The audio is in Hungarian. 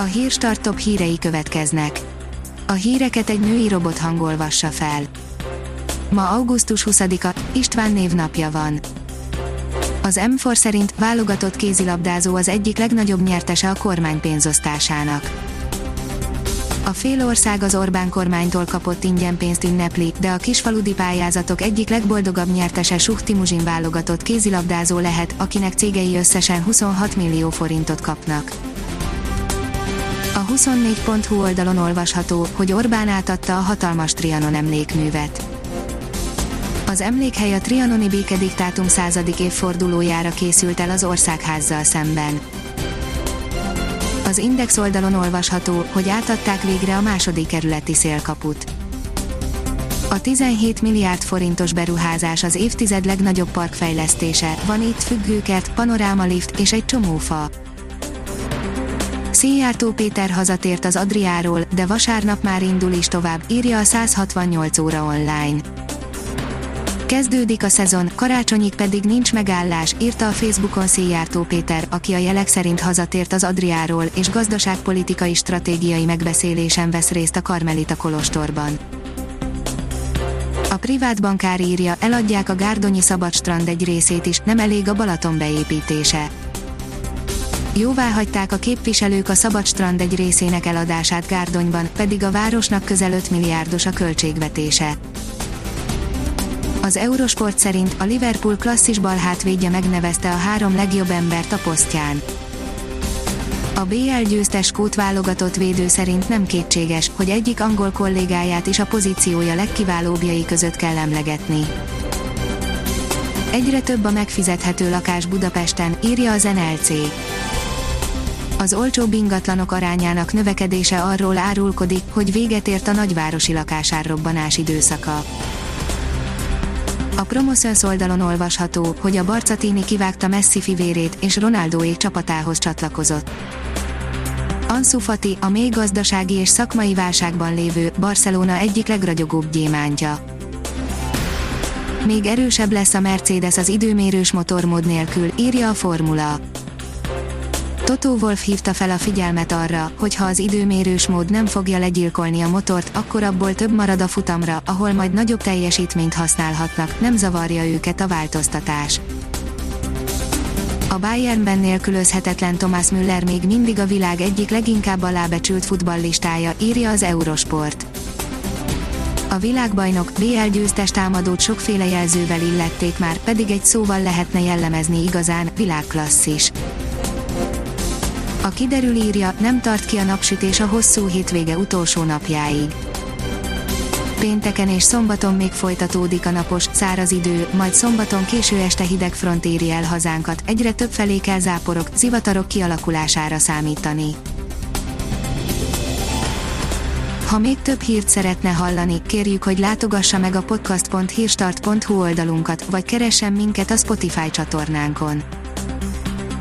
A hírstart top hírei következnek. A híreket egy női robot hangolvassa fel. Ma augusztus 20-a, István névnapja van. Az M4 szerint válogatott kézilabdázó az egyik legnagyobb nyertese a kormány pénzosztásának. A fél ország az Orbán kormánytól kapott ingyen pénzt ünnepli, de a kisfaludi pályázatok egyik legboldogabb nyertese Suhti Muzsin válogatott kézilabdázó lehet, akinek cégei összesen 26 millió forintot kapnak. A 24.hu oldalon olvasható, hogy Orbán átadta a hatalmas Trianon emlékművet. Az emlékhely a trianoni békediktátum századik évfordulójára készült el az országházzal szemben. Az Index oldalon olvasható, hogy átadták végre a második kerületi szélkaput. A 17 milliárd forintos beruházás az évtized legnagyobb parkfejlesztése, van itt függőkert, panorámalift és egy csomó fa. Széjártó Péter hazatért az Adriáról, de vasárnap már indul is tovább, írja a 168 óra online. Kezdődik a szezon, karácsonyig pedig nincs megállás, írta a Facebookon Széjártó Péter, aki a jelek szerint hazatért az Adriáról, és gazdaságpolitikai stratégiai megbeszélésen vesz részt a Karmelita Kolostorban. A privát bankár írja, eladják a Gárdonyi Szabadstrand egy részét is, nem elég a Balaton beépítése. Jóvá hagyták a képviselők a Szabadstrand egy részének eladását Gárdonyban, pedig a városnak közel 5 milliárdos a költségvetése. Az Eurosport szerint a Liverpool klasszis balhátvédje megnevezte a három legjobb embert a posztján. A BL győztes skót válogatott védő szerint nem kétséges, hogy egyik angol kollégáját is a pozíciója legkiválóbbjai között kell emlegetni. Egyre több a megfizethető lakás Budapesten, írja az NLC. Az olcsó ingatlanok arányának növekedése arról árulkodik, hogy véget ért a nagyvárosi lakásárrobbanás időszaka. A Promoszöns oldalon olvasható, hogy a Barcatini kivágta Messi fivérét és Ronaldoék csapatához csatlakozott. Ansu Fati, a mély gazdasági és szakmai válságban lévő Barcelona egyik legragyogóbb gyémántja. Még erősebb lesz a Mercedes az időmérős motormód nélkül, írja a Formula. Toto Wolff hívta fel a figyelmet arra, hogy ha az időmérős mód nem fogja legyilkolni a motort, akkor abból több marad a futamra, ahol majd nagyobb teljesítményt használhatnak, nem zavarja őket a változtatás. A Bayernben nélkülözhetetlen Thomas Müller még mindig a világ egyik leginkább alábecsült futballistája, írja az Eurosport. A világbajnok BL győztes támadót sokféle jelzővel illették már, pedig egy szóval lehetne jellemezni igazán, világklasszis. A kiderül írja, nem tart ki a napsütés a hosszú hétvége utolsó napjáig. Pénteken és szombaton még folytatódik a napos, száraz idő, majd szombaton késő este hideg front éri el hazánkat, egyre több felé kell záporok, zivatarok kialakulására számítani. Ha még több hírt szeretne hallani, kérjük, hogy látogassa meg a podcast.hírstart.hu oldalunkat, vagy keressen minket a Spotify csatornánkon